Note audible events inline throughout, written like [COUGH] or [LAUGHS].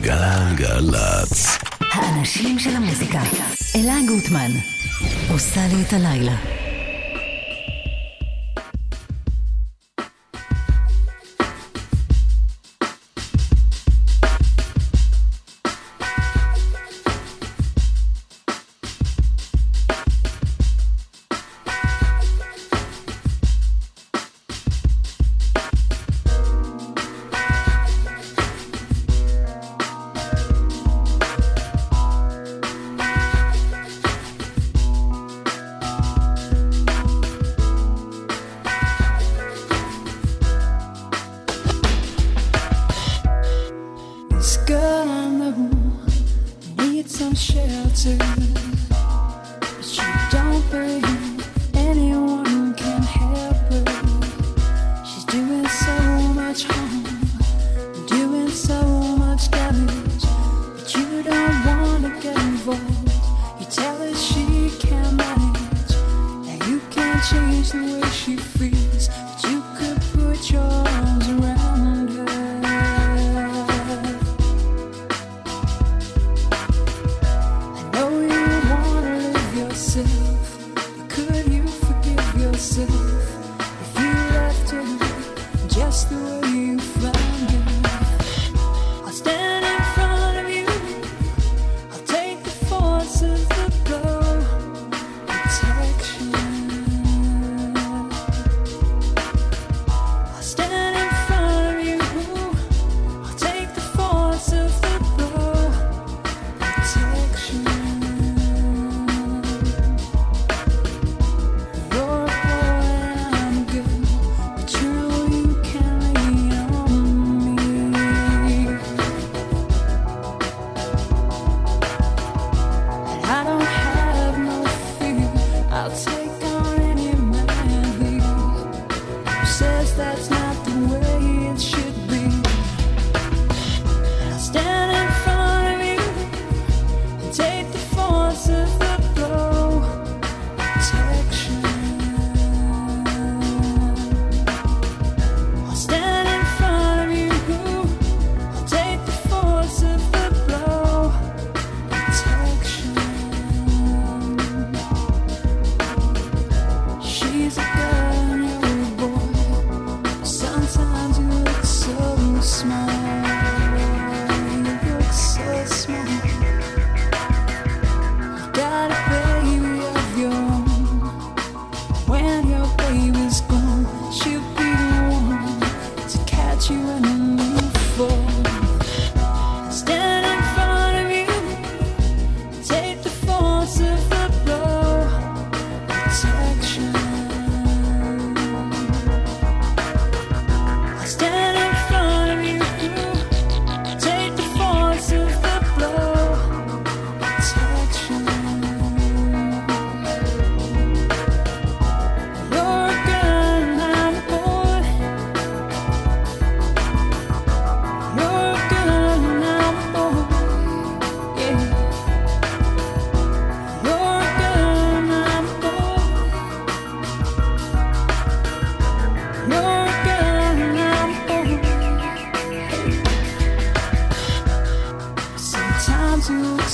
גלגלצ. האנשים של המוזיקה. אלה גוטמן. עושה לי את הלילה.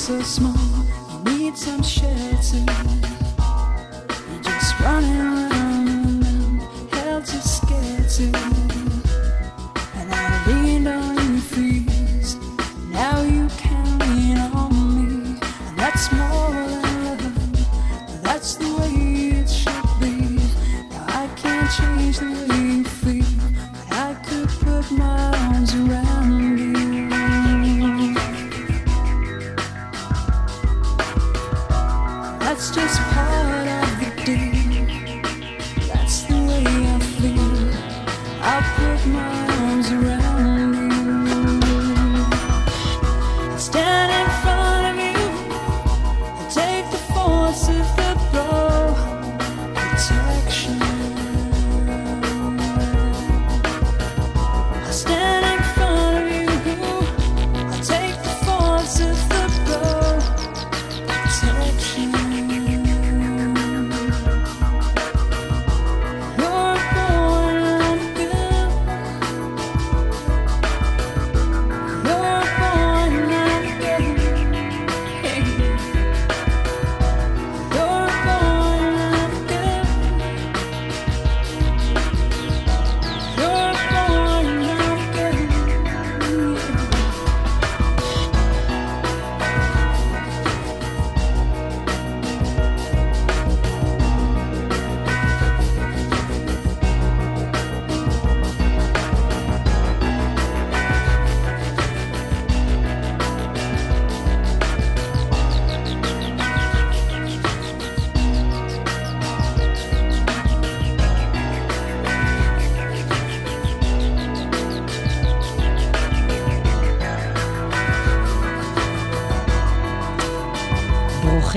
so small, I need some shade.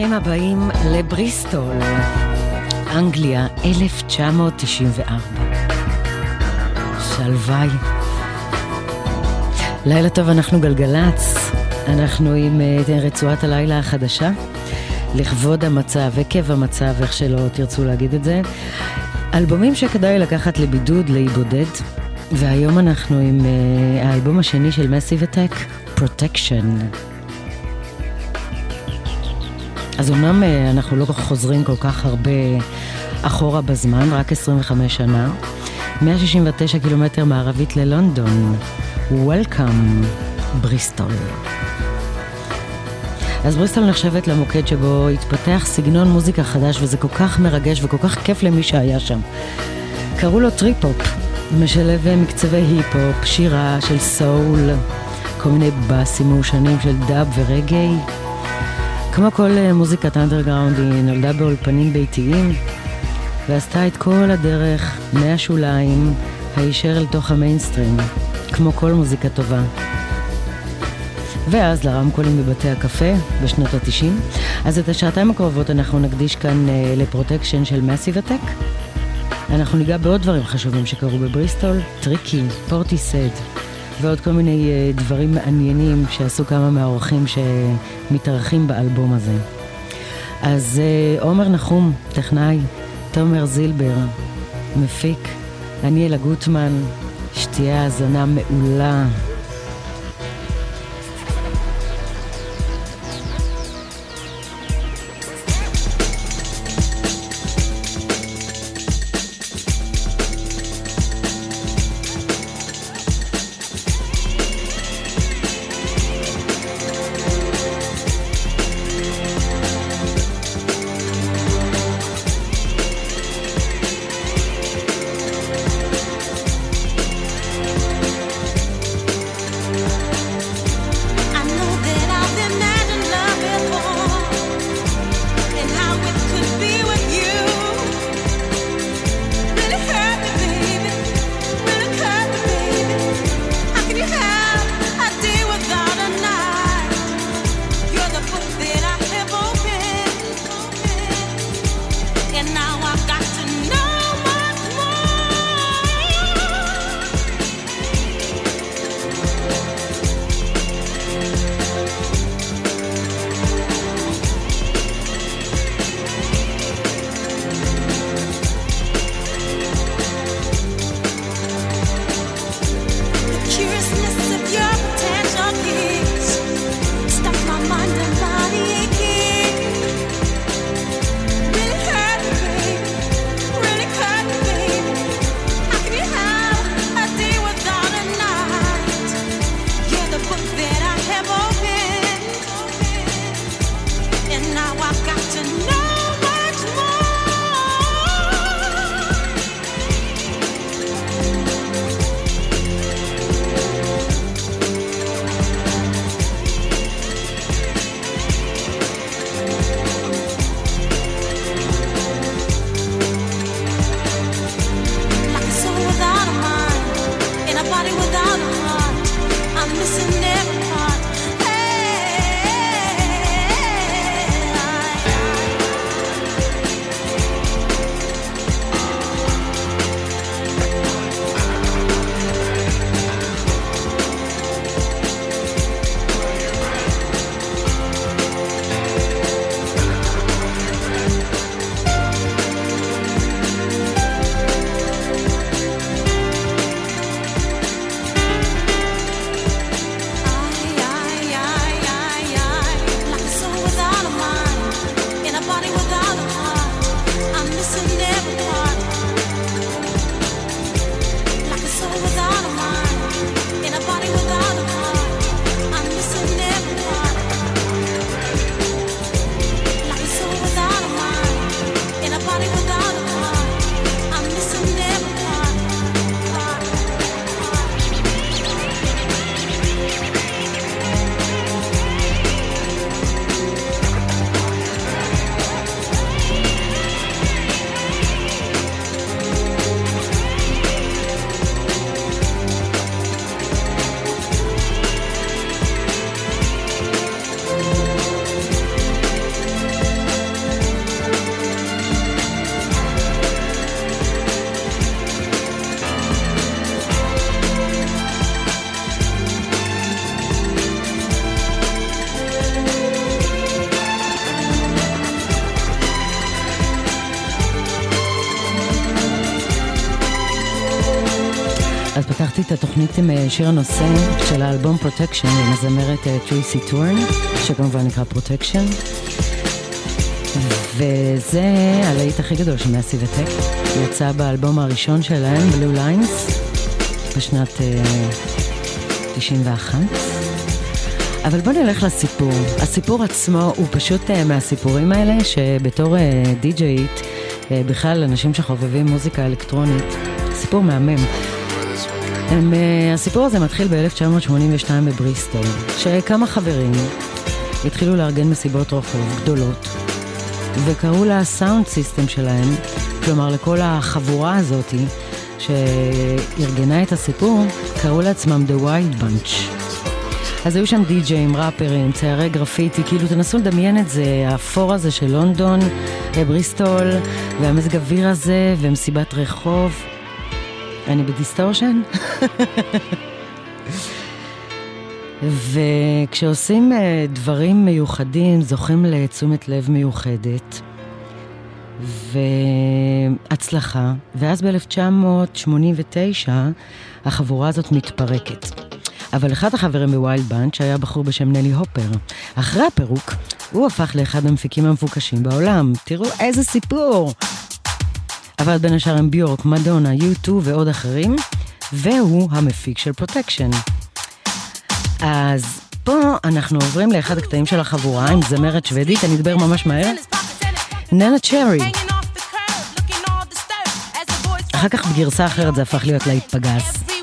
ברוכים הבאים לבריסטול, אנגליה, 1994. שלווי. לילה טוב, אנחנו גלגלצ, אנחנו עם uh, רצועת הלילה החדשה, לכבוד המצב, עקב המצב, איך שלא תרצו להגיד את זה. אלבומים שכדאי לקחת לבידוד, להיבודד, והיום אנחנו עם uh, האלבום השני של מסיב אטק, Protection. אז אמנם אה, אנחנו לא חוזרים כל כך הרבה אחורה בזמן, רק 25 שנה. 169 קילומטר מערבית ללונדון. Welcome, בריסטול. אז בריסטול נחשבת למוקד שבו התפתח סגנון מוזיקה חדש, וזה כל כך מרגש וכל כך כיף למי שהיה שם. קראו לו טריפ-הופ, משלב מקצבי היפ-הופ, שירה של soul, כל מיני באסים מעושנים של דאב ורגאיי. כמו כל אה, מוזיקת אנדרגראונד, היא נולדה באולפנים ביתיים, ועשתה את כל הדרך מהשוליים הישר אל תוך המיינסטרים, כמו כל מוזיקה טובה. ואז לרמקולים בבתי הקפה בשנות התשעים. אז את השעתיים הקרובות אנחנו נקדיש כאן uh, לפרוטקשן של מאסיב אטק. אנחנו ניגע בעוד דברים חשובים שקרו בבריסטול, Tricky, Portishead, ועוד כל מיני אה, דברים מעניינים שעשו כמה מהאורחים שמתארחים באלבום הזה. אז אה, עומר נחום, טכנאי, תומר זילבר, מפיק, אני אלה גוטמן, שתהיה האזנה מעולה. התוכנית עם אה, שיר הנושא של האלבום Protection עם הזמרת טרייסי ת'ורן, שכמובן נקרא Protection. וזה הלהיט הכי גדול של Massive Attack. יצא באלבום הראשון שלהם, Blue Lines, בשנת אה, 91. אבל בוא נלך לסיפור. הסיפור עצמו הוא פשוט אה, מהסיפורים האלה שבתור די-ג'יית, אה, בכלל אנשים שחובבים מוזיקה אלקטרונית, סיפור מהמם. הם, אה, הסיפור הזה מתחיל ב-1982 בבריסטול, שכמה חברים התחילו לארגן מסיבות רחוב גדולות, וקראו לה sound system שלהם, כלומר לכל החבורה הזאתי שארגנה את הסיפור, קראו לעצמם The Wild Bunch. אז היו שם די-ג'אים, ראפרים, ציירי גרפיטי, כאילו תנסו לדמיין את זה, האפור הזה של לונדון, בריסטול, והמזג אוויר הזה, ומסיבת רחוב. אני ב distortion? וכשעושים אה, דברים מיוחדים, זוכים לתשומת לב מיוחדת והצלחה, ואז ב-1989 החבורה הזאת מתפרקת. אבל אחד החברים ב Wild Bunch היה בחור בשם נלי הופר. אחרי הפירוק, הוא הפך לאחד המפיקים המבוקשים בעולם. תראו איזה סיפור! עבד בין השאר עם ביורק, מדונה, U2 ועוד אחרים, והוא המפיק של Protection. אז פה אנחנו עוברים לאחד הקטעים של החבורה עם זמרת שוודית, אני אדבר ממש מהר. ננה צ'רי. אחר כך בגרסה אחרת זה הפך להיות להיט פגז.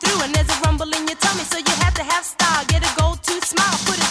through and there's a rumble in your tummy, so you have to have style. Get a gold tooth smile, put it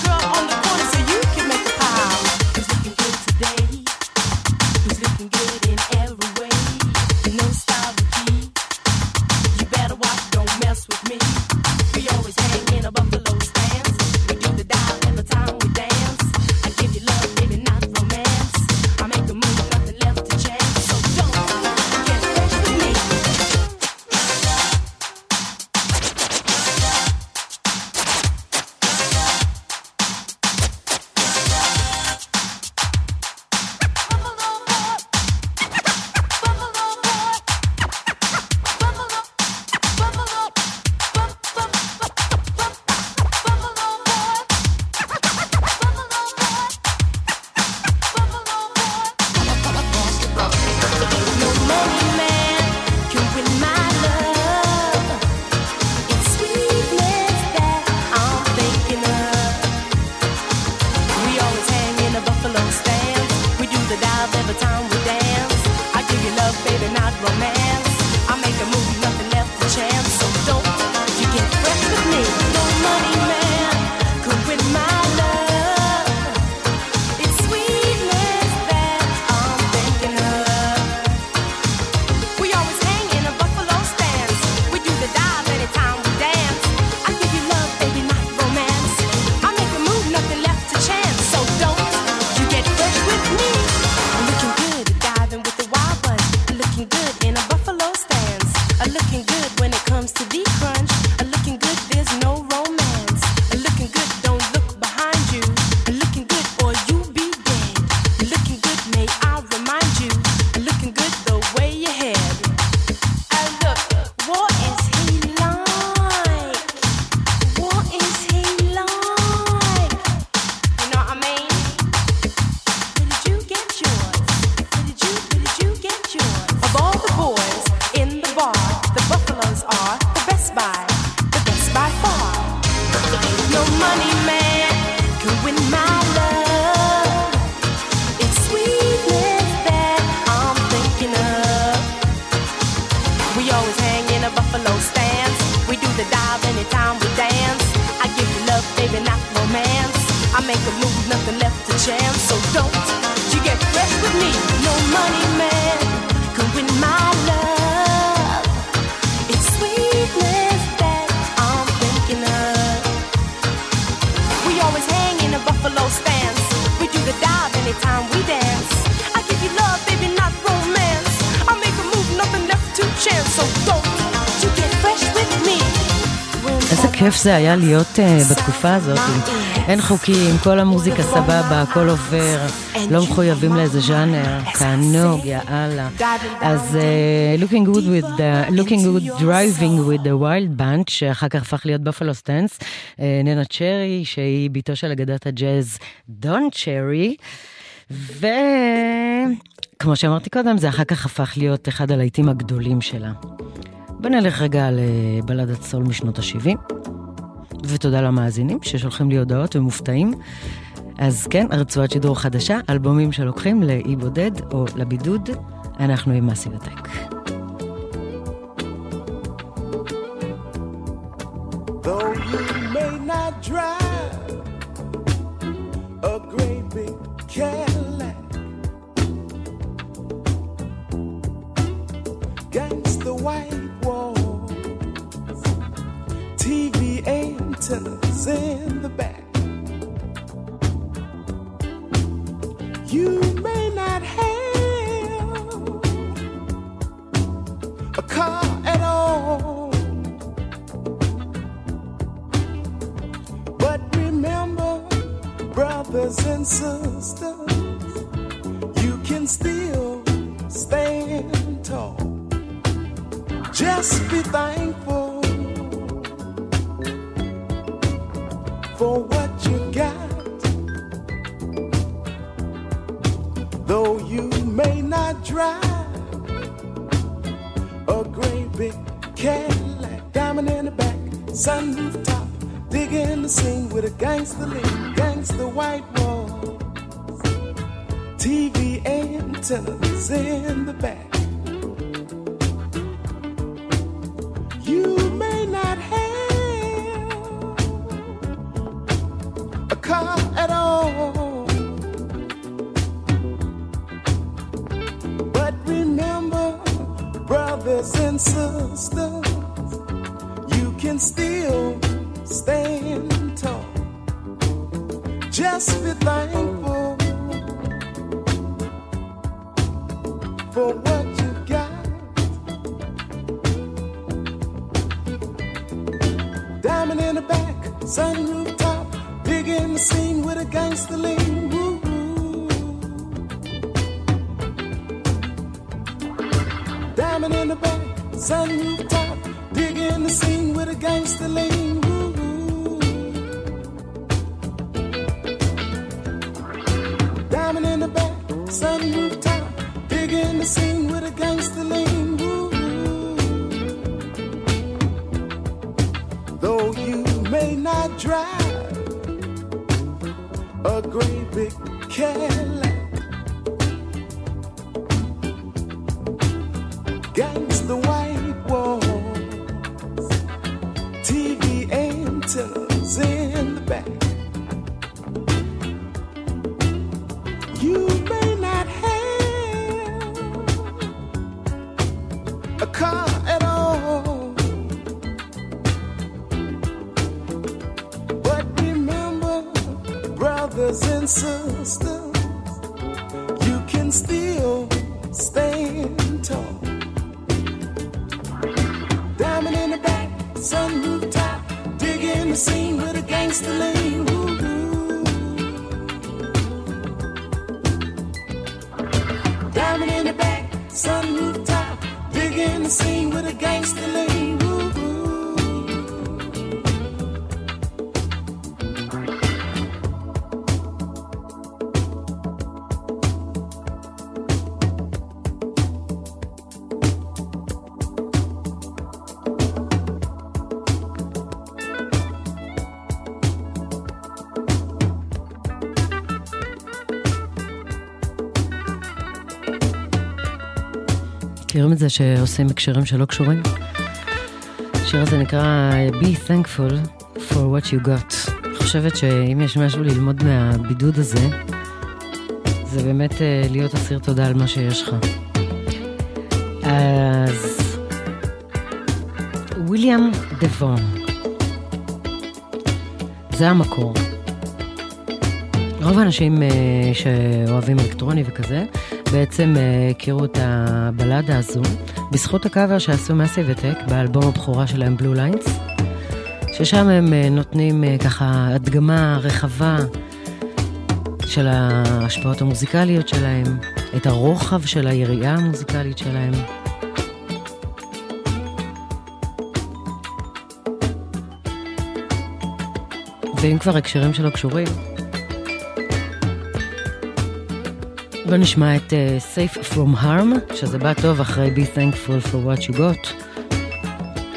זה היה להיות uh, בתקופה הזאת. אין חוקים, כל המוזיקה סבבה, הכל עובר, לא מחויבים לאיזה ז'אנר, תענוג, יאללה. אז uh, looking good with the, looking good driving with the wild bunch, שאחר כך הפך להיות בפלו סטנס, uh, ננה צ'רי, שהיא בתו של אגדת הג'אז דון צ'רי. וכמו שאמרתי קודם, זה אחר כך הפך להיות אחד הלהיטים הגדולים שלה. בוא נלך רגע לבלדת סול משנות ה-70, ותודה למאזינים ששולחים לי הודעות ומופתעים. אז כן, הרצועת שידור חדשה, אלבומים שלוקחים לאי בודד או לבידוד, אנחנו עם מאסיב הטק. against the antennas in the back. You may not have a car at all, but remember, brothers and sisters, you can still stand tall. Just be thankful for what you got. Though you may not drive a great big Cadillac, diamond in the back, sunroof top, digging the scene with a gangster lean, gangster white walls, TV antennas in the back. מכירים את זה שעושים הקשרים שלא קשורים? השיר הזה נקרא Be Thankful for what you got. אני חושבת שאם יש משהו ללמוד מהבידוד הזה, זה באמת אה, להיות אסיר תודה על מה שיש לך. אז וויליאם דבון, זה המקור. רוב האנשים אה, שאוהבים אלקטרוני וכזה, בעצם אה, הכירו את הבלדה הזו בזכות הקאבר שעשו מאסי וטק באלבום הבכורה שלהם בלו ליינס, ששם הם אה, נותנים אה, ככה הדגמה רחבה של ההשפעות המוזיקליות שלהם, את הרוחב של היריעה המוזיקלית שלהם. ואם כבר הקשרים שלו קשורים, בוא נשמע את uh, Safe From Harm, שזה בא טוב אחרי Be Thankful for What You Got.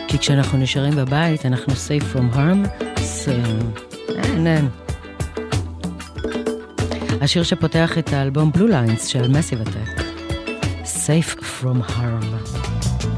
כי כשאנחנו נשארים בבית, אנחנו Safe From Harm, אז אין, אין. השיר שפותח את האלבום Blue Lines של Massive Attack, Safe From Harm.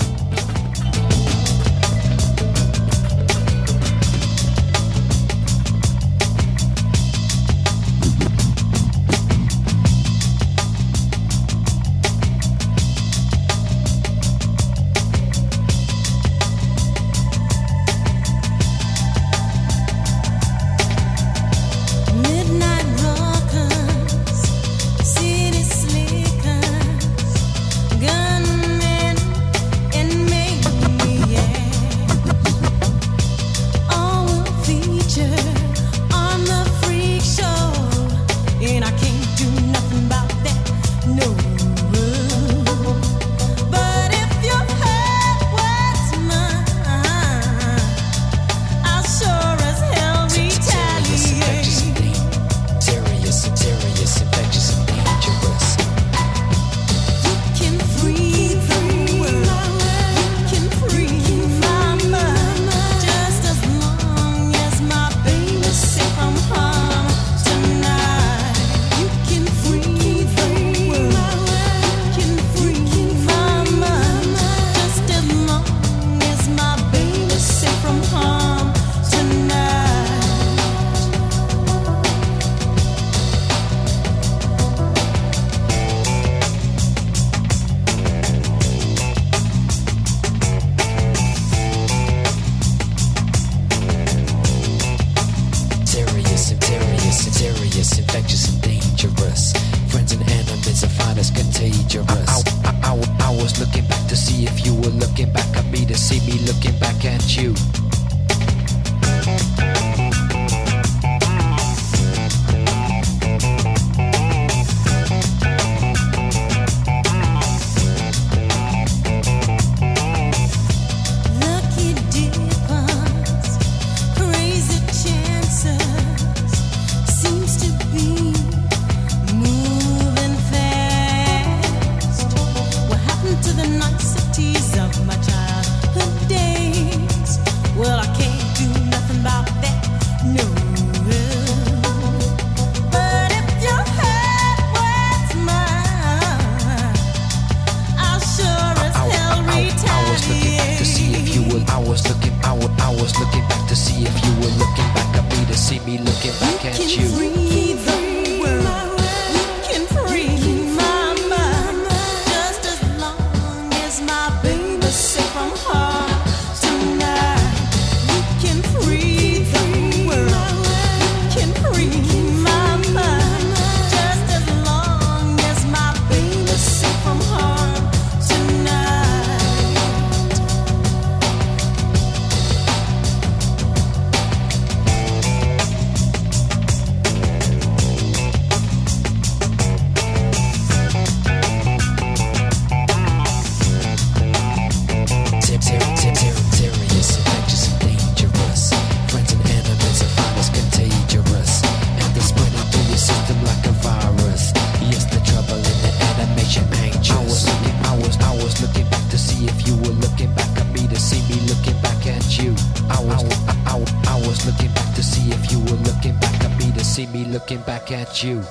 looking back at you.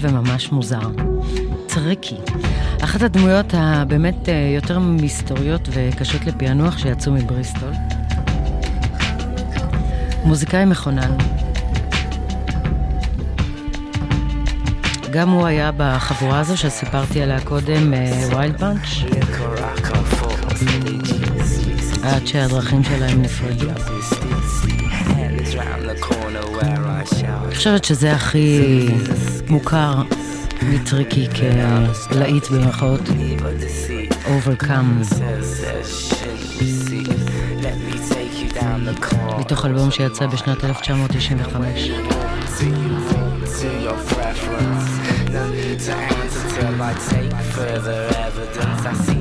וממש מוזר. Tricky. אחת הדמויות הבאמת אה, יותר מסתוריות וקשות לפענוח שיצאו מבריסטול. מוזיקאי מכונן. גם הוא היה בחבורה הזו שסיפרתי עליה קודם, Wild אה, Bunch, עד שהדרכים שלהם נפרדו. חושבת שזה הכי מוכר מטריקי כלהיט במרכאות Overcome. מתוך אלבום שיצא בשנת 1995. till I take further evidence. I seem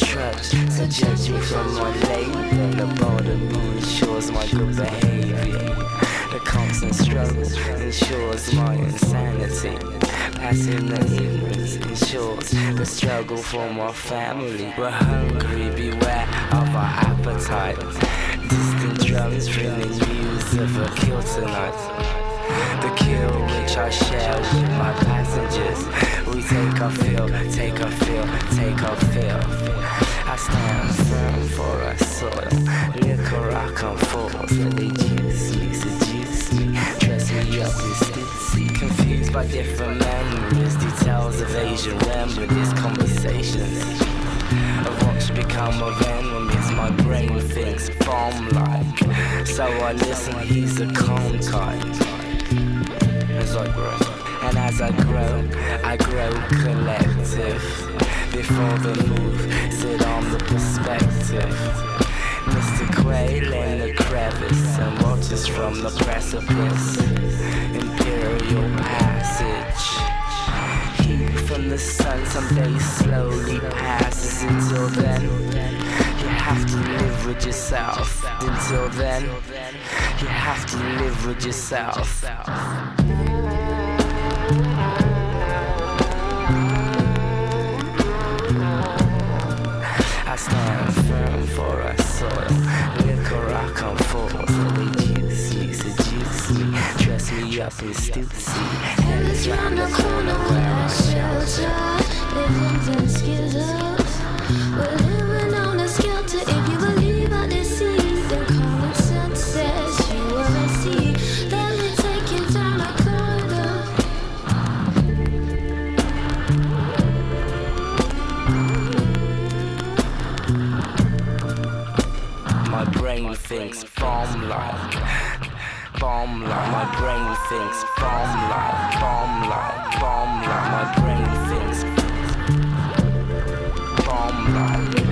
trust. So judge me from my label. The bottom ensures my good behavior. The constant struggle ensures my insanity. Passing the ignorance ensures the struggle for my family. We're hungry, beware of our appetite. Distant drums ringing news of a kill tonight. The kill which I share with my passengers. We take our fill, take our fill, take our feel. I stand firm for our soil. Liquor I come forth, and they juice me, seduce me, dress me up in stitsy. Confused by different memories, details of Asian remedies, conversations of what's become a of enemies. My brain thinks bomb like, so I listen. He's a calm type as I grow, and as I grow, I grow collective before the move, sit on the perspective. Mr. Quail in the crevice and watches from the precipice. Imperial passage. From the sun someday slowly passes. Until then, you have to live with yourself. Until then, you have to live with yourself. Me up in stupidity. And round the corner where I shelter, living in skizzles. We're living on a skelter if you believe I deceive. Then common sense says you wanna see. Me take you down a corridor. My brain thinks bomb like, bomb like. My brain thinks bomb like, bomb like, bomb like. My brain thinks bomb like.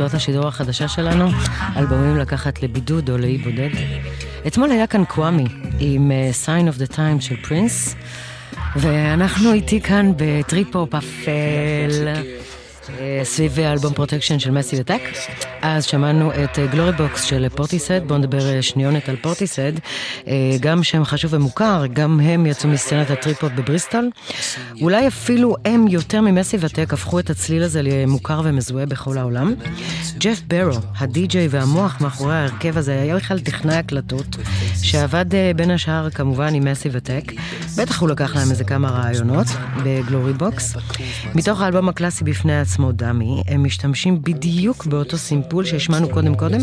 אה, לרצועת השידור החדשה שלנו, אלבומים לקחת לבידוד או לאי בודד. אתמול היה כאן קוואמי עם אה, Sign of the Time של פרינס, ואנחנו איתכם כאן בטריפ-הופ אפל. אה, סביב האלבום Protection של Massive Attack. אז שמענו את Glory Box של פורטיסד, בואו נדבר שניונת על פורטיסד. גם שם חשוב ומוכר, גם הם יצאו מסצנת הטריפ-הופ בבריסטול. אולי אפילו הם יותר מ Massive Attack הפכו את הצליל הזה למוכר ומזוהה בכל העולם. ג'ף ברו, הדי-ג'יי והמוח מאחורי ההרכב הזה, היה בכלל טכנאי הקלטות, שעבד אה, בין השאר כמובן עם Massive Attack. בטח הוא לקח להם איזה כמה רעיונות ב Glory Box. מתוך האלבום הקלאסי בפני עצמו, Dummy, הם משתמשים בדיוק באותו סימפול שהשמענו קודם קודם,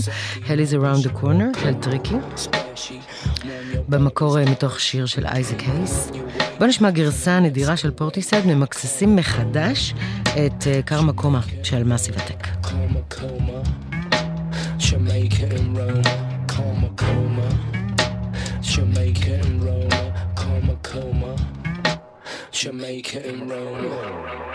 Hell is around the corner של Tricky. במקור אה, מתוך שיר של אייזק הייס. בוא נשמע גרסה נדירה של פורטיסד, ממקססים מחדש את קרמה קומה של מאסי וטק. Jamaica and Rome. Jamaica and Roma, coma, coma, Jamaica and Roma.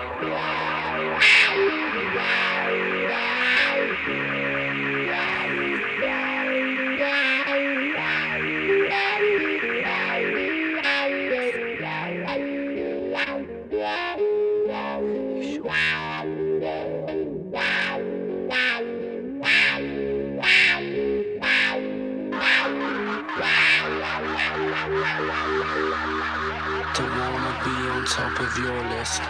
Top of your list.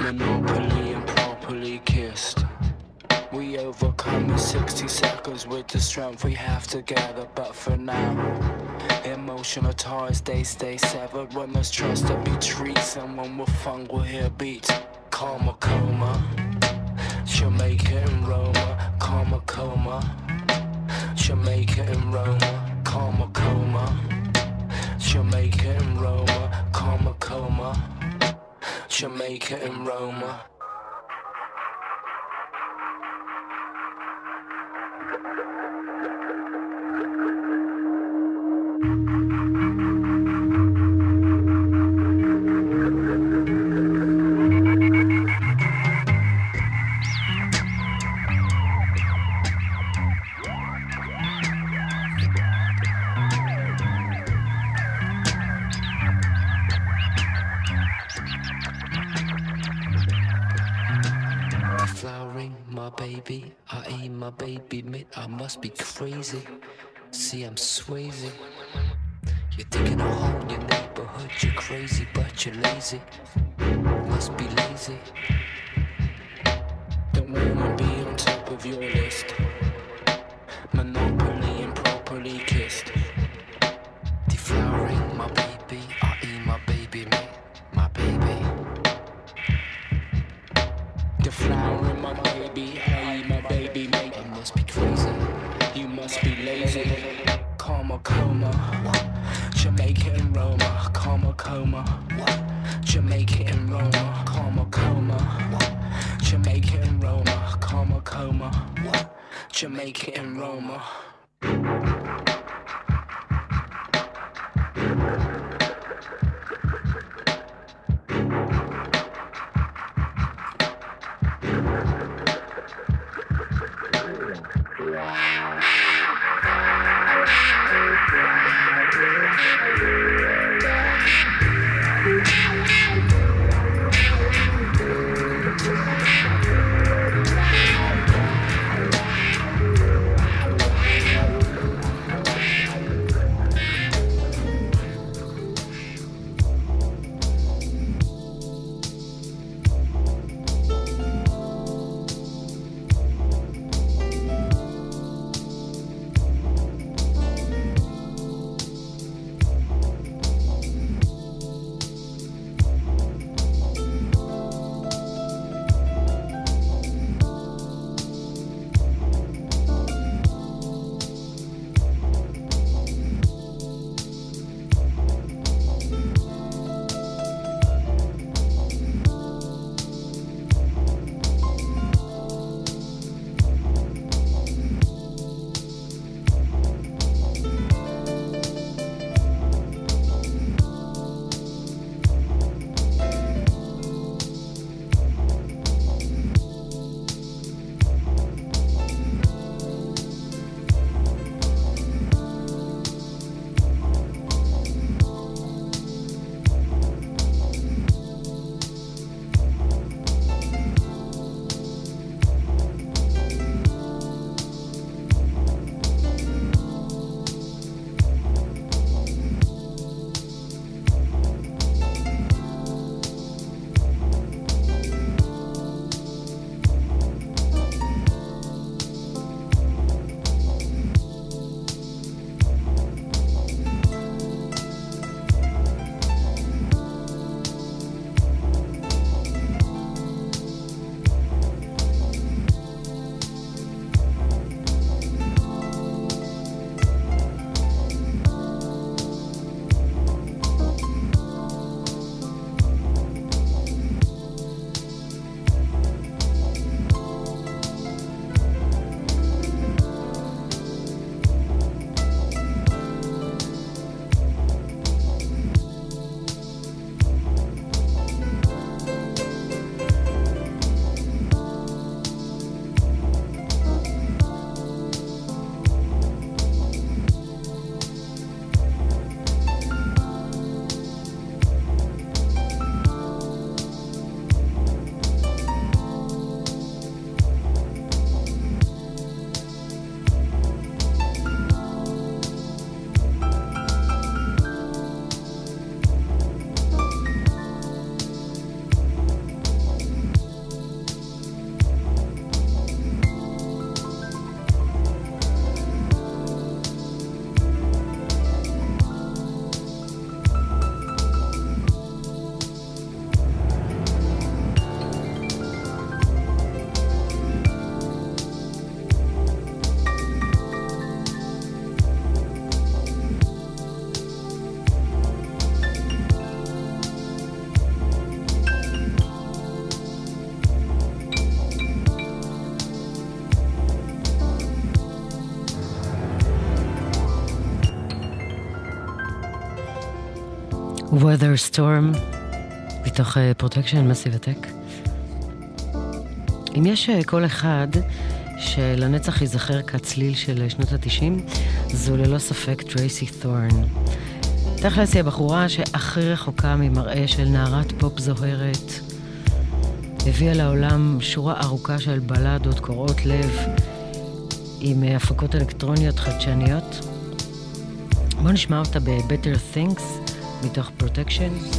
Monopoly and properly kissed. We overcome in 60 seconds with the strength we have together, but for now, emotional ties they stay severed. When there's trust to be and when we're fun, we'll hear beats. Karma coma, Jamaica and Roma, karma coma, Jamaica and Roma, karma coma, Jamaica and Roma, karma coma, Jamaica and Roma. must Weather Storm, מתוך Protection Massive Attack. אם יש קול אחד שלנצח ייזכר כצליל של שנות התשעים, זו ללא ספק טרייסי ת'ורן. תכלס היא הבחורה שהכי רחוקה ממראה של נערת פופ זוהרת. הביאה לעולם שורה ארוכה של בלדות קורעות לב עם הפקות אלקטרוניות חדשניות. בואו נשמע אותה ב-Better Things מתוך Protection.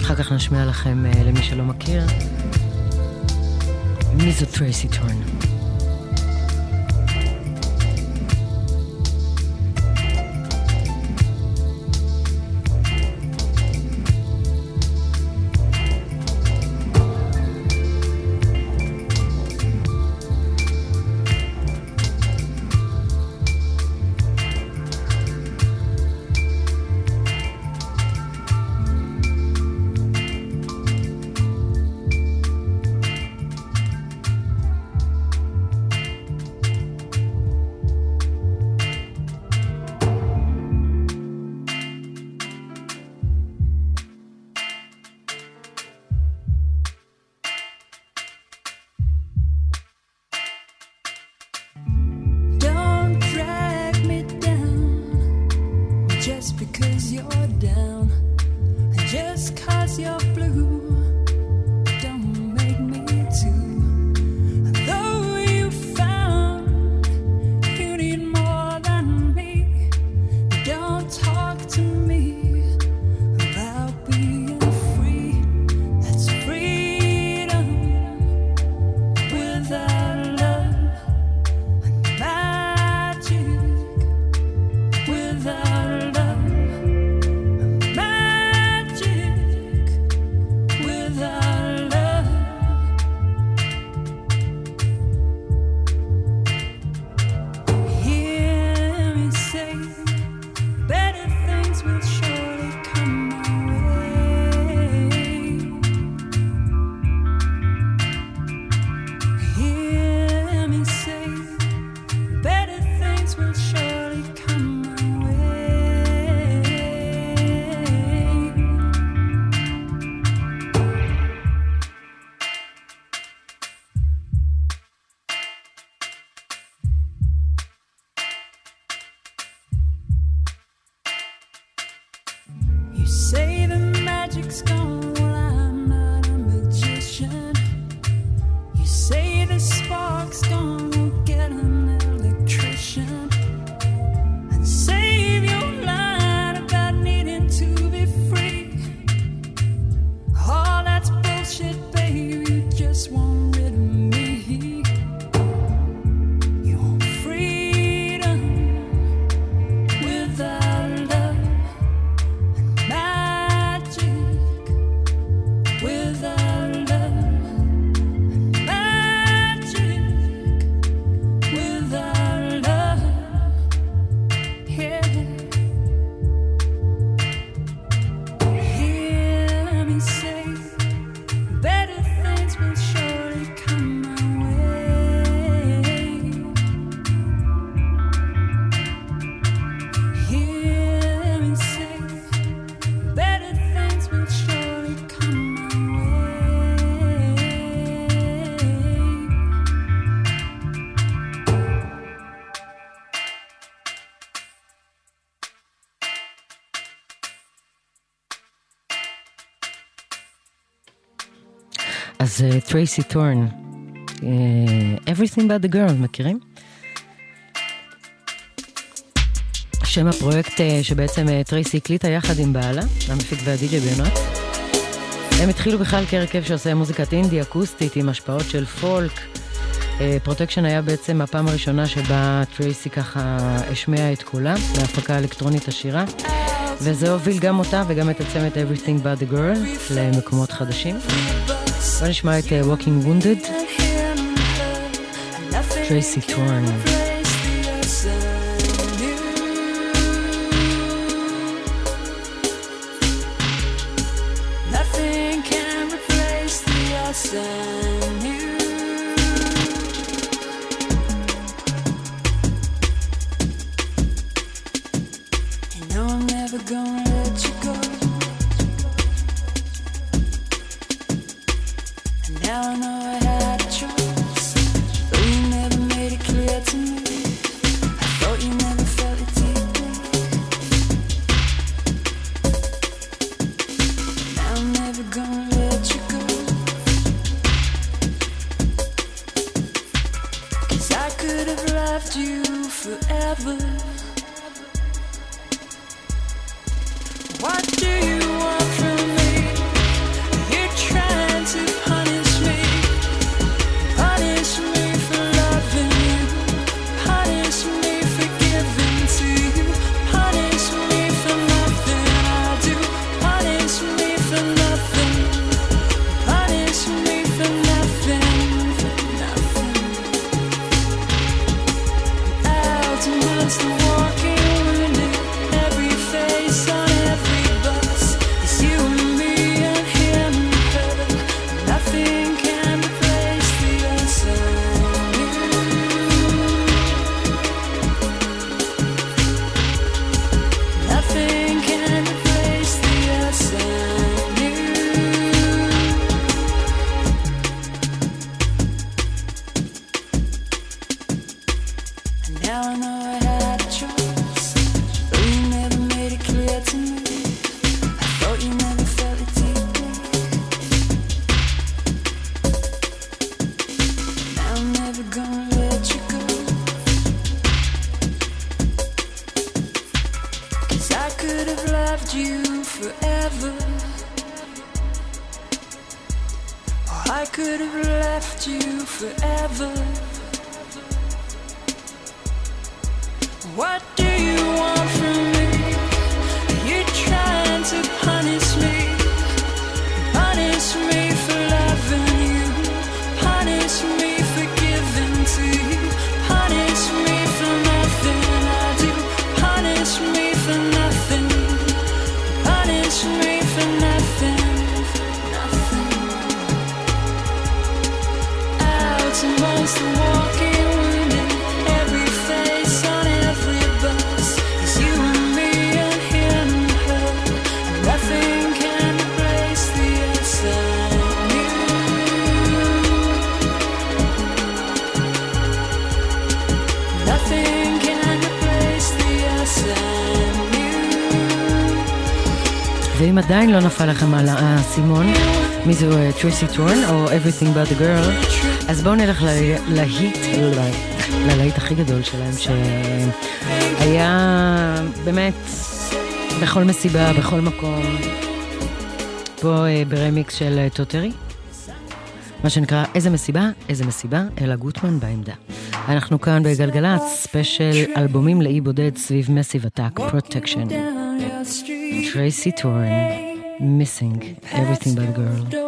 אחר כך נשמיע לכם, למי שלא מכיר, מי זו טרייסי טורן. אז טרייסי ת'ורן, Everything but the girl, מכירים? שם הפרויקט אה, שבעצם טרייסי הקליטה יחד עם בעלה, המפיק והדי-ג'יי בן וואט. הם התחילו בכלל כהרכב שעושה מוזיקת אינדי אקוסטית עם השפעות של פולק. Protection היה בעצם הפעם הראשונה שבה טרייסי ככה השמיעה את קולה, להפקה אלקטרונית עשירה. וזה הוביל גם אותה וגם את הצמד Everything but the girl למקומות חדשים. בוא נשמע את uh, Walking Wounded, טרייסי טורן. לכם על האסימון. אה, מי זו אה, טרייסי ת'ורן או Everything But The Girl. אז בואו נלך ללהיט, ללהיט הכי גדול שלהם, שהיה באמת בכל מסיבה, בכל מקום. פה אה, ברמיקס של טוד טרי. מה שנקרא, איזה מסיבה, איזה מסיבה, אלה גוטמן בעמדה. אנחנו כאן בגלגלצ, ספיישל אלבומים לאי בודד סביב Massive Attack, Protection. טרייסי טורן. missing everything but girl.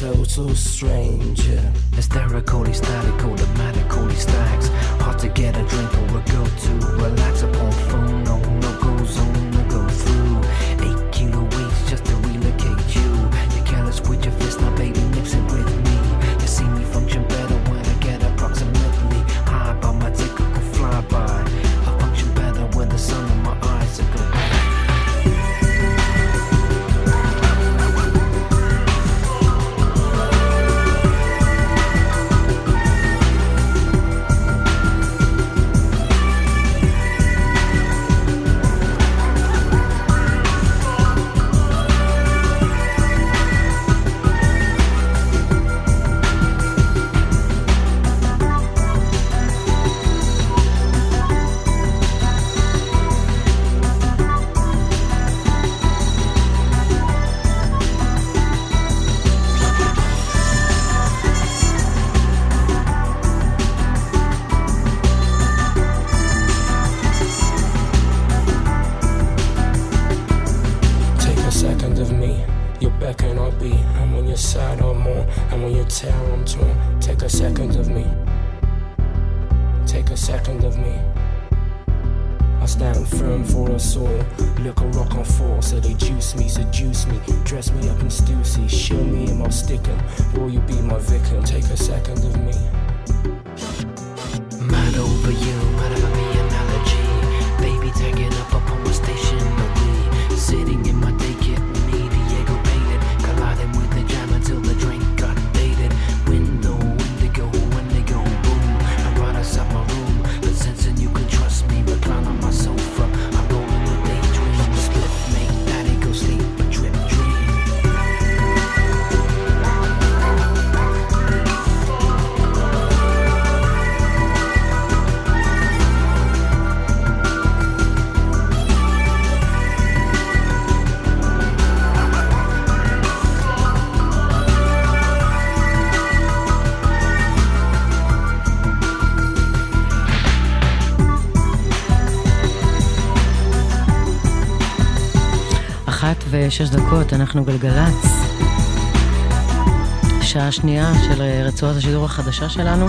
total stranger. Hysterical is. ושש דקות, אנחנו גלגלצ. שעה שנייה של אה, רצועת השידור החדשה שלנו,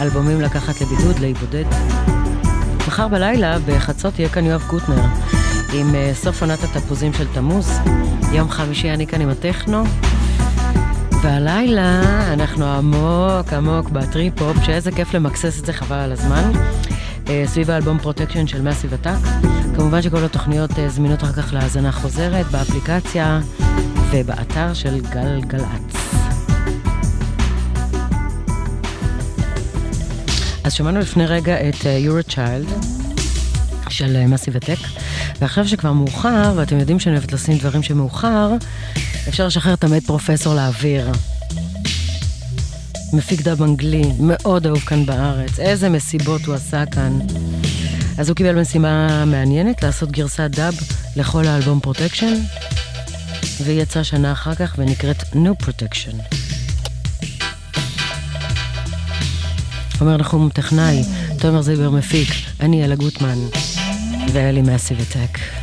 אלבומים לקחת לבידוד, להיבודד. מחר בלילה, בחצות, יהיה כאן יואב קוטנר, עם אה, סוף עונת התפוזים של תמוז. יום חמישי אני כאן עם הטכנו. והלילה אנחנו עמוק עמוק בטריפ-הופ, שאיזה כיף למקסס את זה חבל על הזמן. אה, סביב האלבום Protection של Massive Attack. כמובן שכל התוכניות אה, זמינות אחר כך להאזנה חוזרת באפליקציה ובאתר של גלגלצ. אז שמענו לפני רגע את יורו צ'יילד של מאסיב עתק, ועכשיו שכבר מאוחר, ואתם יודעים שאני אוהבת לשים דברים שמאוחר, אפשר לשחרר את המת פרופסור לאוויר. מפיק דאב אנגלי, מאוד אהוב כאן בארץ, איזה מסיבות הוא עשה כאן. אז הוא קיבל משימה מעניינת לעשות גרסת דאב לכל האלבום Protection, והיא יצאה שנה אחר כך ונקראת No Protection. עומר נחום טכנאי, תומר זיבר מפיק, אני אלה גוטמן, ואלה Massive Attack.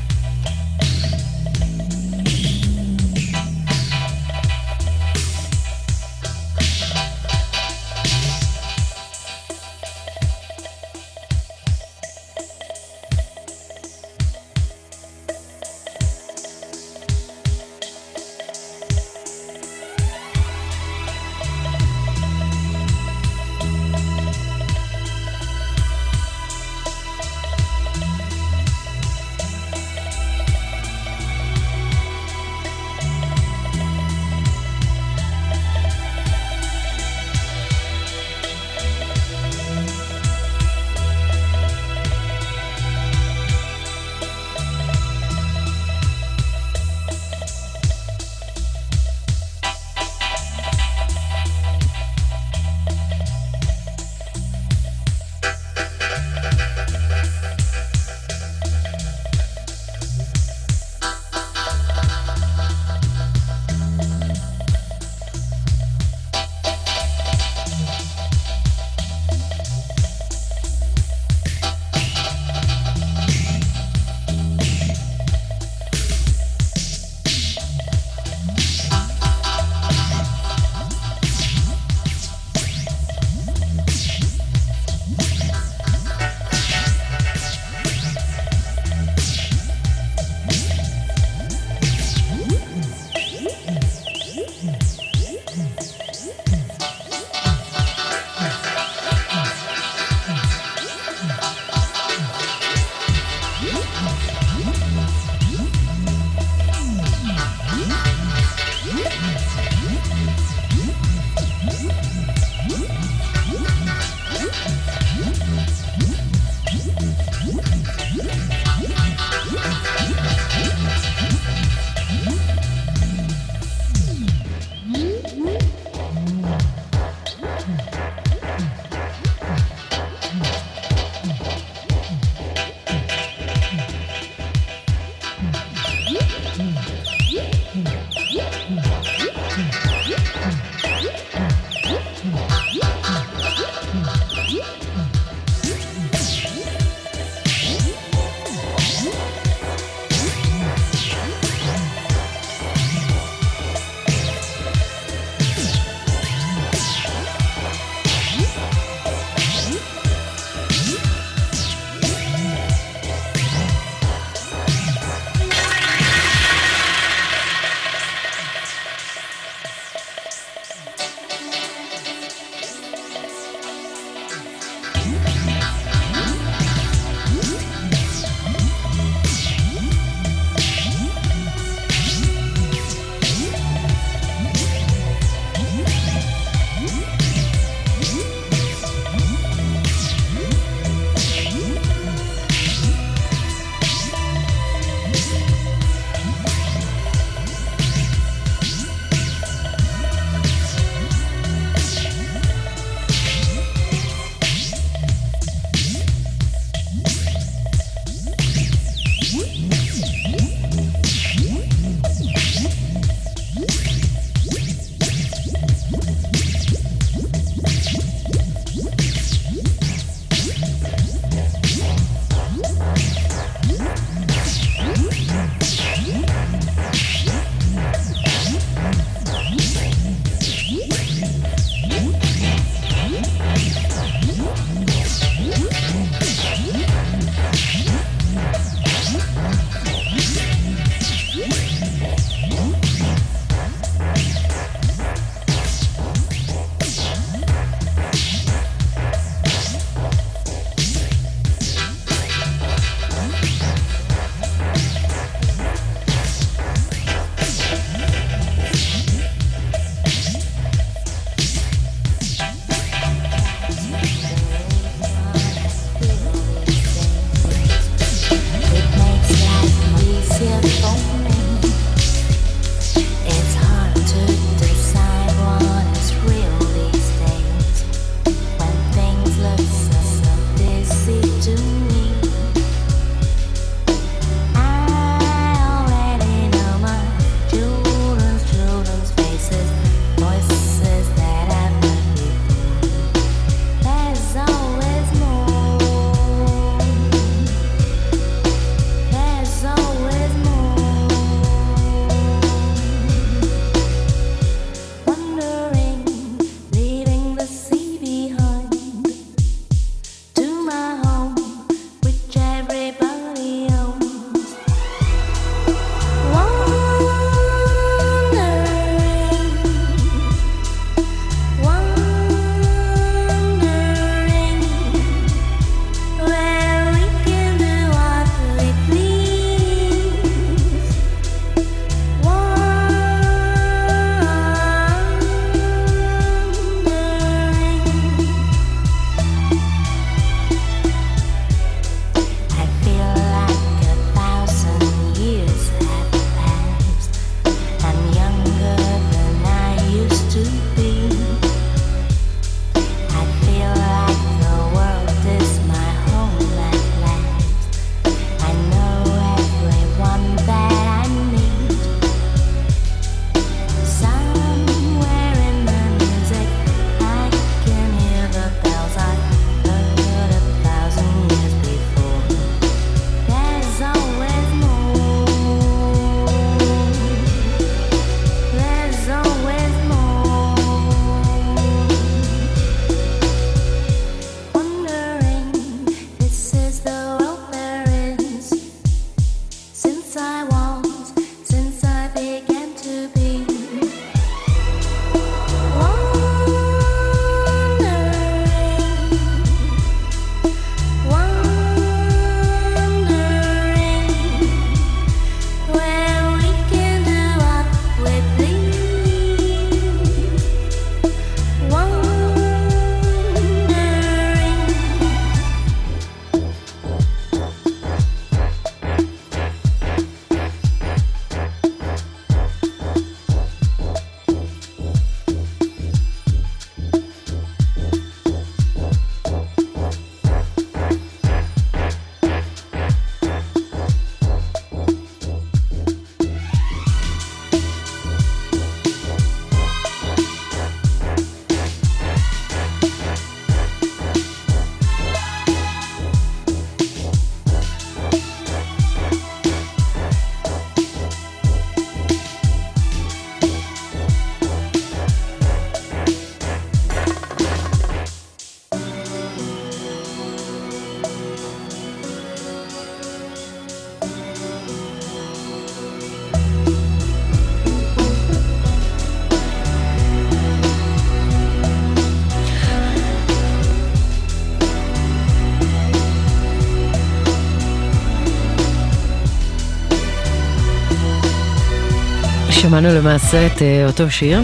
שמענו למעשה את אה, אותו שיר,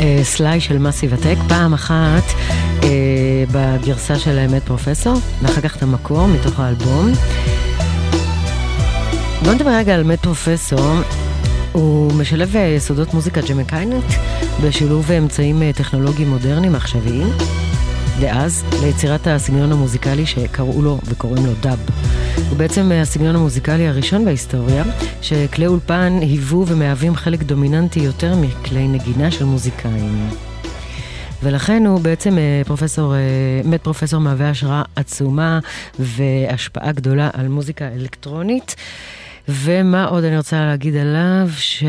אה, סליי של מאסי וטק, פעם אחת אה, בגרסה של האמת פרופסור, ואחר כך את המקור מתוך האלבום. בוא נדבר רגע על מת פרופסור. הוא משלב יסודות מוזיקה ג'מקיינית בשילוב אמצעים טכנולוגיים מודרניים עכשוויים. דאז ליצירת הסגנון המוזיקלי שקראו לו וקוראים לו דאב. הוא בעצם הסגנון המוזיקלי הראשון בהיסטוריה, שכלי אולפן היוו ומהווים חלק דומיננטי יותר מכלי נגינה של מוזיקאים. ולכן הוא בעצם אה, פרופסור, אה, מת פרופסור מהווה השראה עצומה והשפעה גדולה על מוזיקה אלקטרונית. ומה עוד אני רוצה להגיד עליו? ש...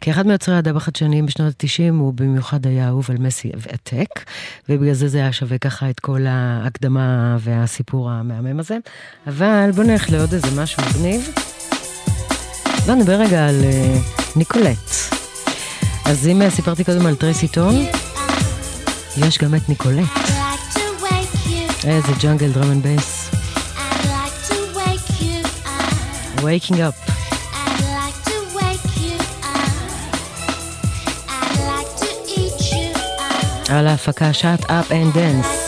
כאחד מיוצרי הדאב החדשניים בשנות ה-90, הוא במיוחד היה אהוב על מסי ועתק, ובגלל זה זה היה שווה ככה את כל ההקדמה והסיפור המהמם הזה. אבל בואו נלך לעוד איזה משהו מגניב. בואו נדבר רגע על אה, ניקולט. אז אם אה, סיפרתי קודם על טרייסי ת'ורן, יש גם את ניקולט. איזה jungle drum and bass. Waking up. על ההפקה Shut Up and Dance.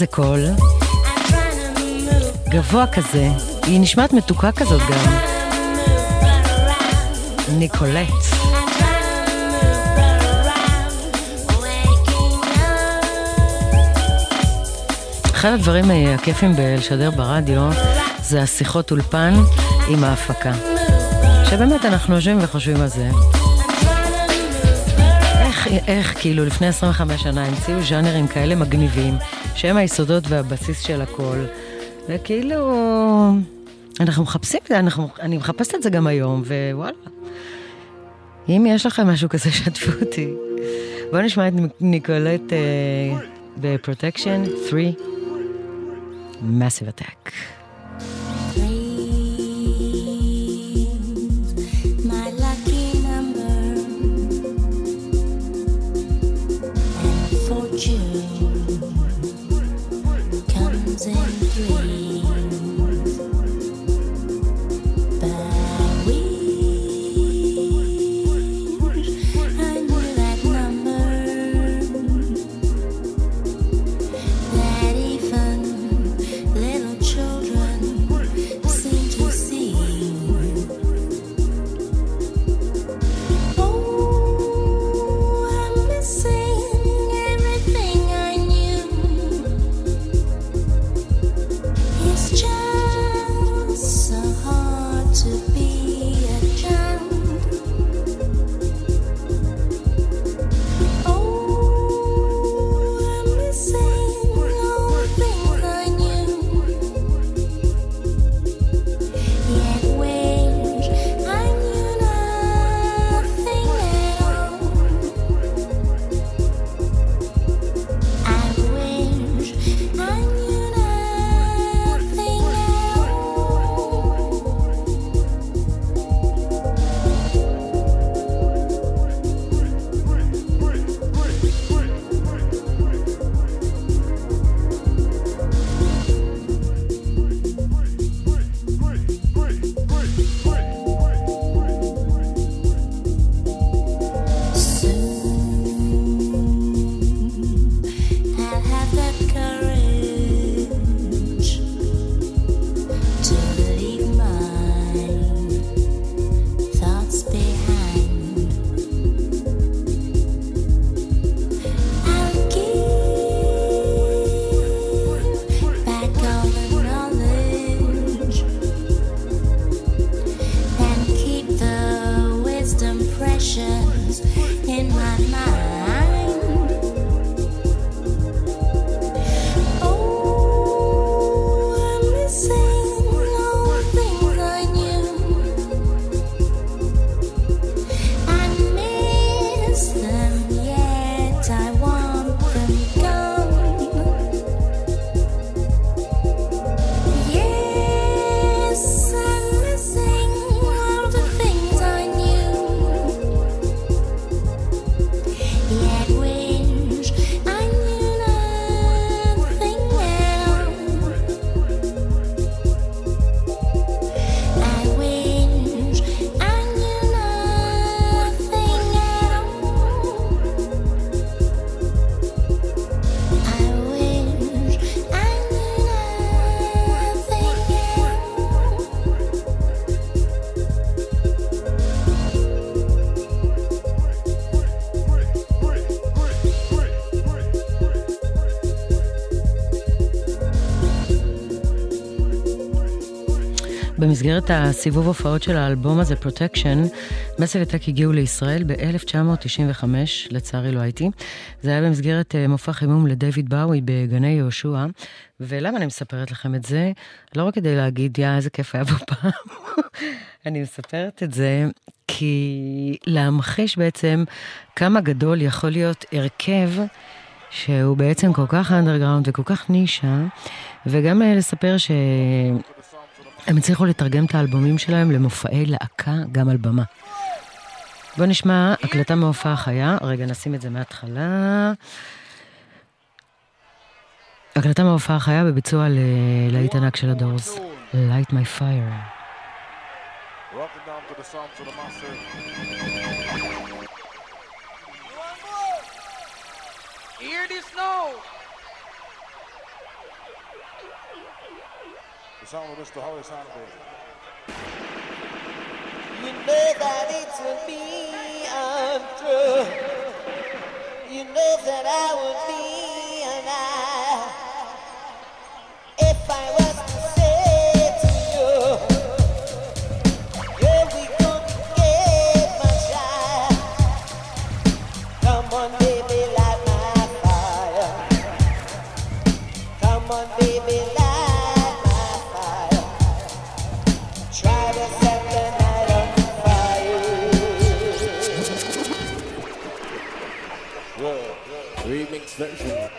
איזה קול. גבוה כזה. היא נשמעת מתוקה כזאת גם. ניקולט. אחד הדברים אה, הכיפים בלשדר ברדיו זה השיחות אולפן עם ההפקה. שבאמת אנחנו יושבים וחושבים על זה. איך, איך כאילו לפני 25 שנה המציאו ז'אנרים כאלה מגניבים, שהם היסודות והבסיס של הכל, וכאילו, אנחנו מחפשים את זה, אנחנו, אני מחפשת את זה גם היום, וואלה. אם יש לכם משהו כזה, [LAUGHS] שתפו אותי. בואו נשמע את ניקולט אה, ב Protection 3, Massive Attack. במסגרת הסיבוב הופעות של האלבום הזה, Protection, Massive Attack הגיעו לישראל ב-1995, לצערי לא הייתי. זה היה במסגרת אה, מופע חימום לדיוויד באוי בגני יהושע. ולמה אני מספרת לכם את זה? לא רק כדי להגיד, יא, איזה כיף היה פה פעם. [LAUGHS] אני מספרת את זה כי להמחיש בעצם כמה גדול יכול להיות הרכב שהוא בעצם כל כך אנדרגראונד וכל כך נישה, וגם אה, לספר ש... הם הצליחו לתרגם את האלבומים שלהם למופעי להקה, גם על במה. בואו נשמע הקלטה מהופעה חיה, רגע נשים את זה מההתחלה. הקלטה מההופעה חיה בביצוע ללהיט ענק של הדורס, Light My Fire. Welcome down to the Psalms of the Master. song with Mr. You know that it's me I'm through. You know that I would be an I if I was to say to you. baby, light my fire. Come on, baby, light section.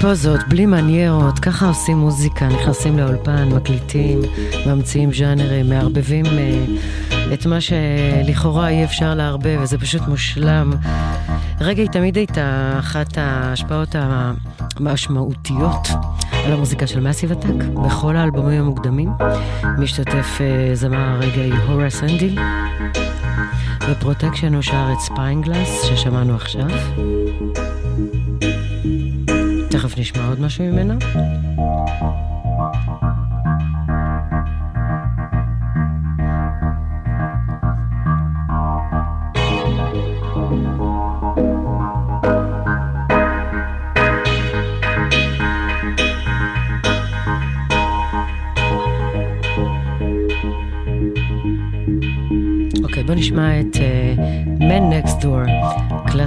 פוזות, בלי מניירות, ככה עושים מוזיקה, נכנסים לאולפן, מקליטים, ממציאים ז'אנרים, מערבבים אה, את מה שלכאורה אי אפשר לערבב, וזה פשוט מושלם. רגאיי תמיד הייתה אחת ההשפעות המשמעותיות על המוזיקה של Massive Attack, בכל האלבומים המוקדמים. משתתף אה, זמר הרגאיי הוראס אנדי. ב Protection הוא שר את Spying Glass, ששמענו עכשיו. תכף נשמע עוד משהו ממנו. אוקיי, בוא נשמע את uh, Man Next Door,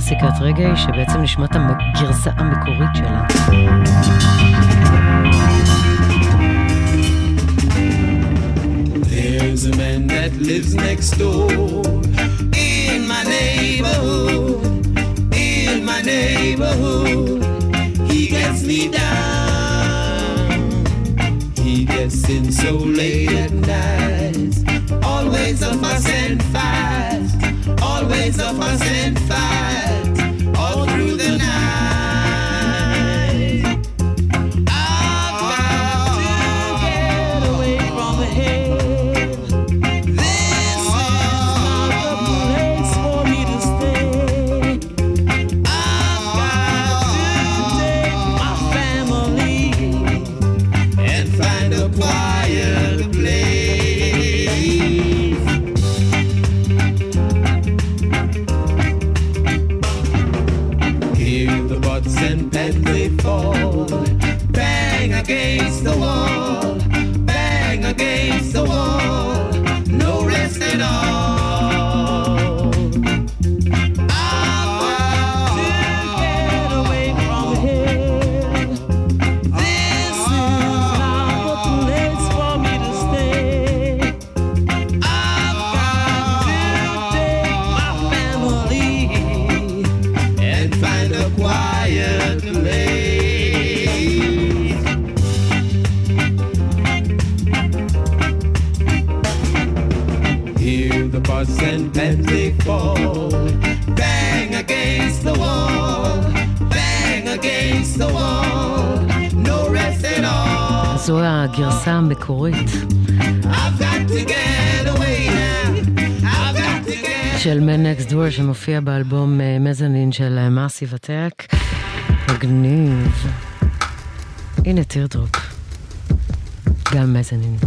קלאסיקת רגעי, שבעצם נשמע את הגרסה המקורית שלה. There's a man that lives next door in my neighborhood, in my neighborhood. He gets me down. He gets in so late at night. Always a fuss and fight. always up on same. מאסיב עתק. מגניב. הנה טירדרופ. גם מזנין.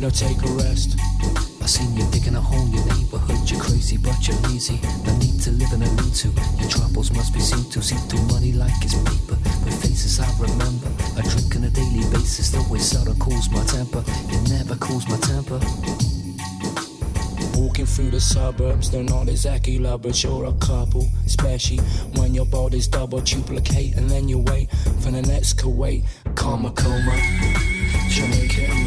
Now take a rest. I seen you digging a hole in your neighborhood. You're crazy, but you're lazy. No need to live in a need to. Your troubles must be seen to. See through money like it's paper. With faces I remember. I drink on a daily basis. Though it seldom cools my temper. It never cools my temper. Walking through the suburbs, they're not exactly lovers, you're a couple, especially when your body's double duplicate, and then you wait for the next Kuwait, karma coma, Jamaican.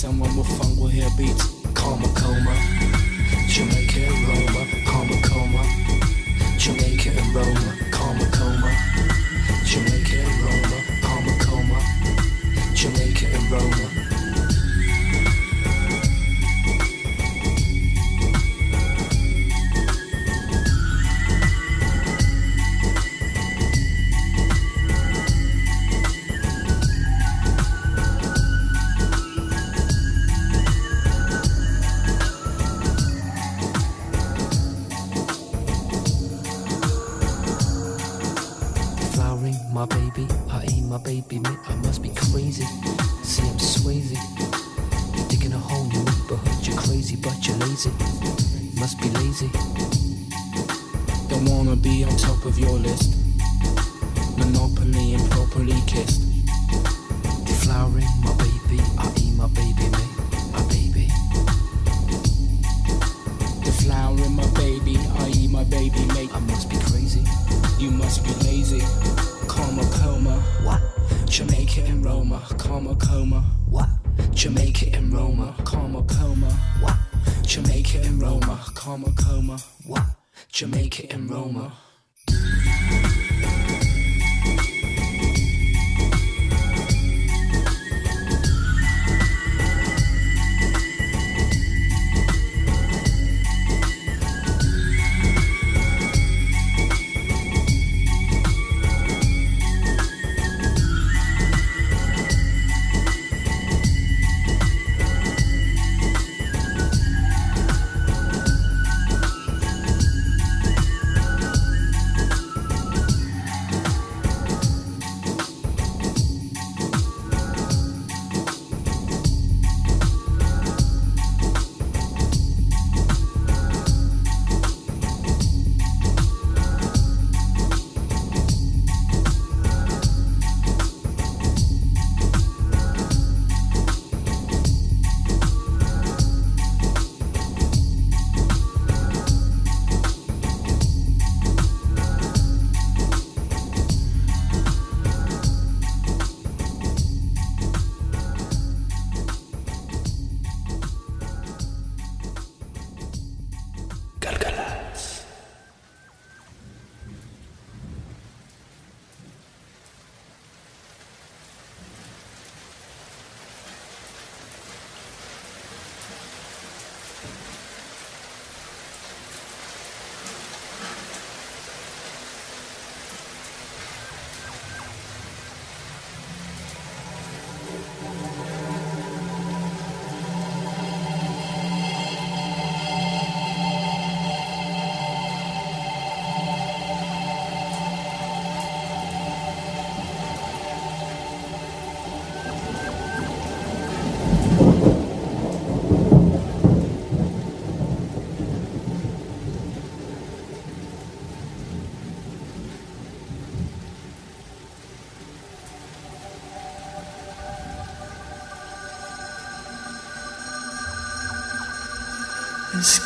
someone with fun will hear beats.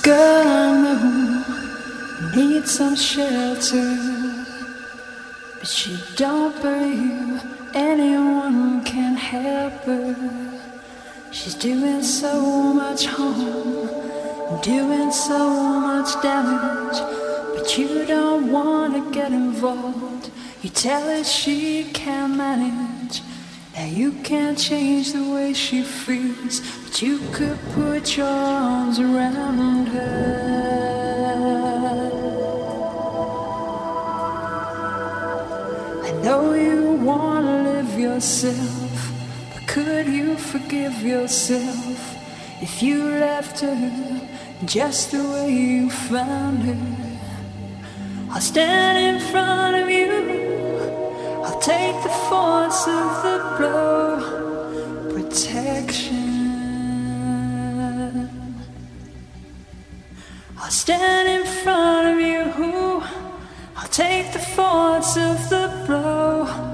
Girl, I'm a needs some shelter, but she don't believe anyone can help her. She's doing so much harm, doing so much damage, but you don't want to get involved. You tell her she can manage. that you can't change the way she feels you could put your arms around her. I know you want to live yourself, but could you forgive yourself if you left her just the way you found her? I'll stand in front of you, I'll take the force of the blow. stand in front of you. I'll take the force of the blow.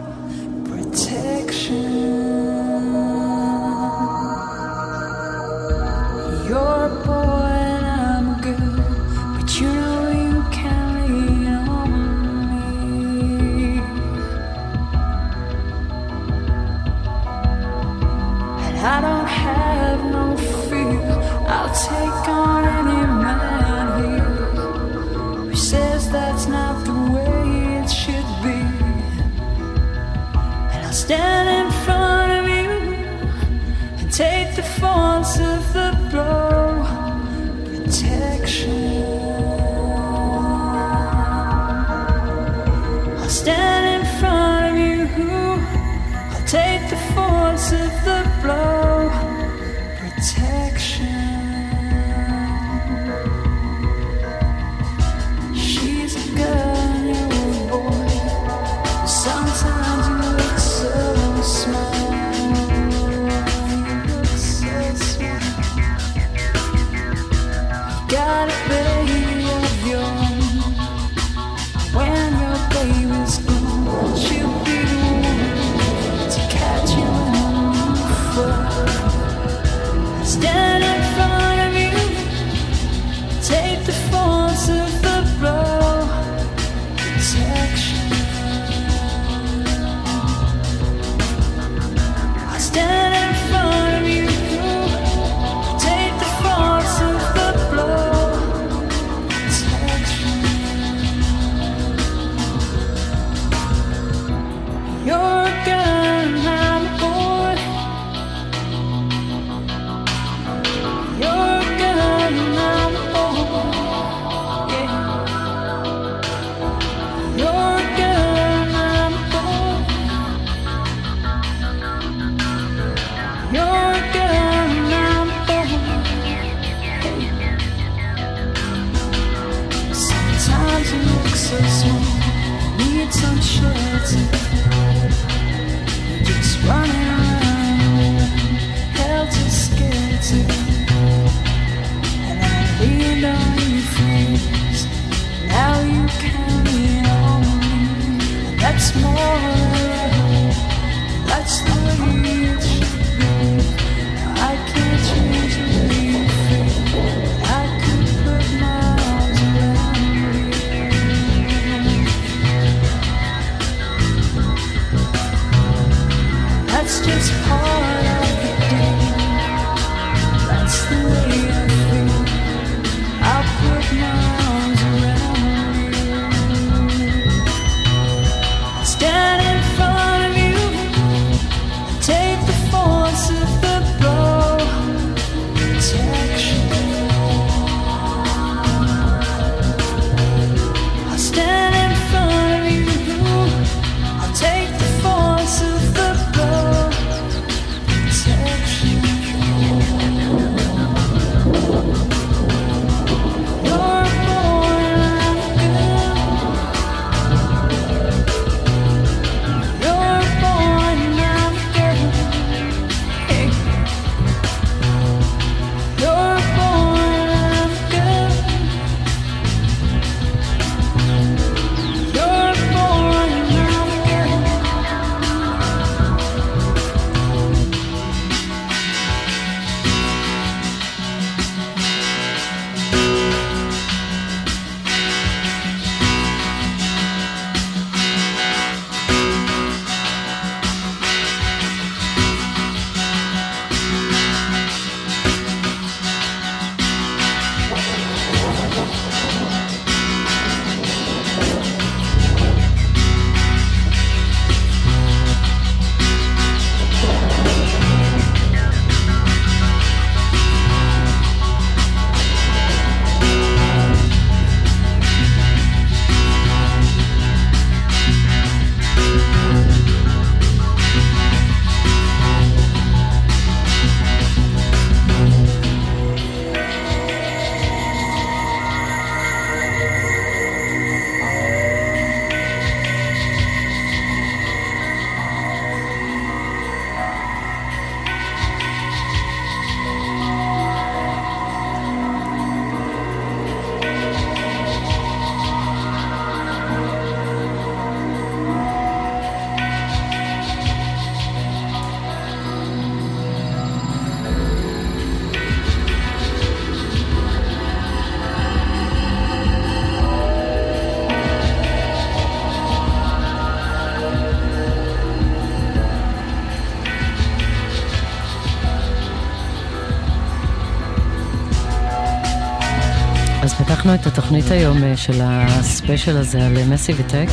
פתחנו את התוכנית היום אה, של הספיישל הזה על Massive Attack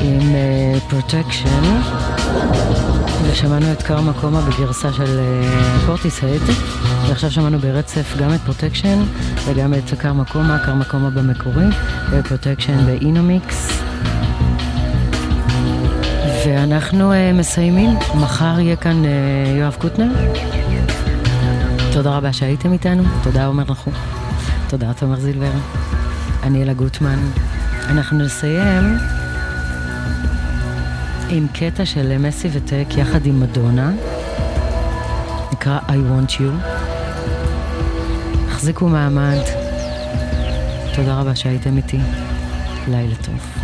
עם Protection ושמענו את Karmacoma בגרסה של פורטיס הד ועכשיו שמענו ברצף גם את Protection וגם את Karmacoma, Karmacoma במקורי ו Protection ב Eno Mix. ואנחנו מסיימים, מחר יהיה כאן יואב קוטנר. תודה רבה שהייתם איתנו, תודה עומר נחום, תודה תומר זילבר, אני אלה גוטמן. אנחנו נסיים עם קטע של מסי וטק יחד עם מדונה, נקרא I want you. החזיקו מעמד, תודה רבה שהייתם איתי, לילה טוב.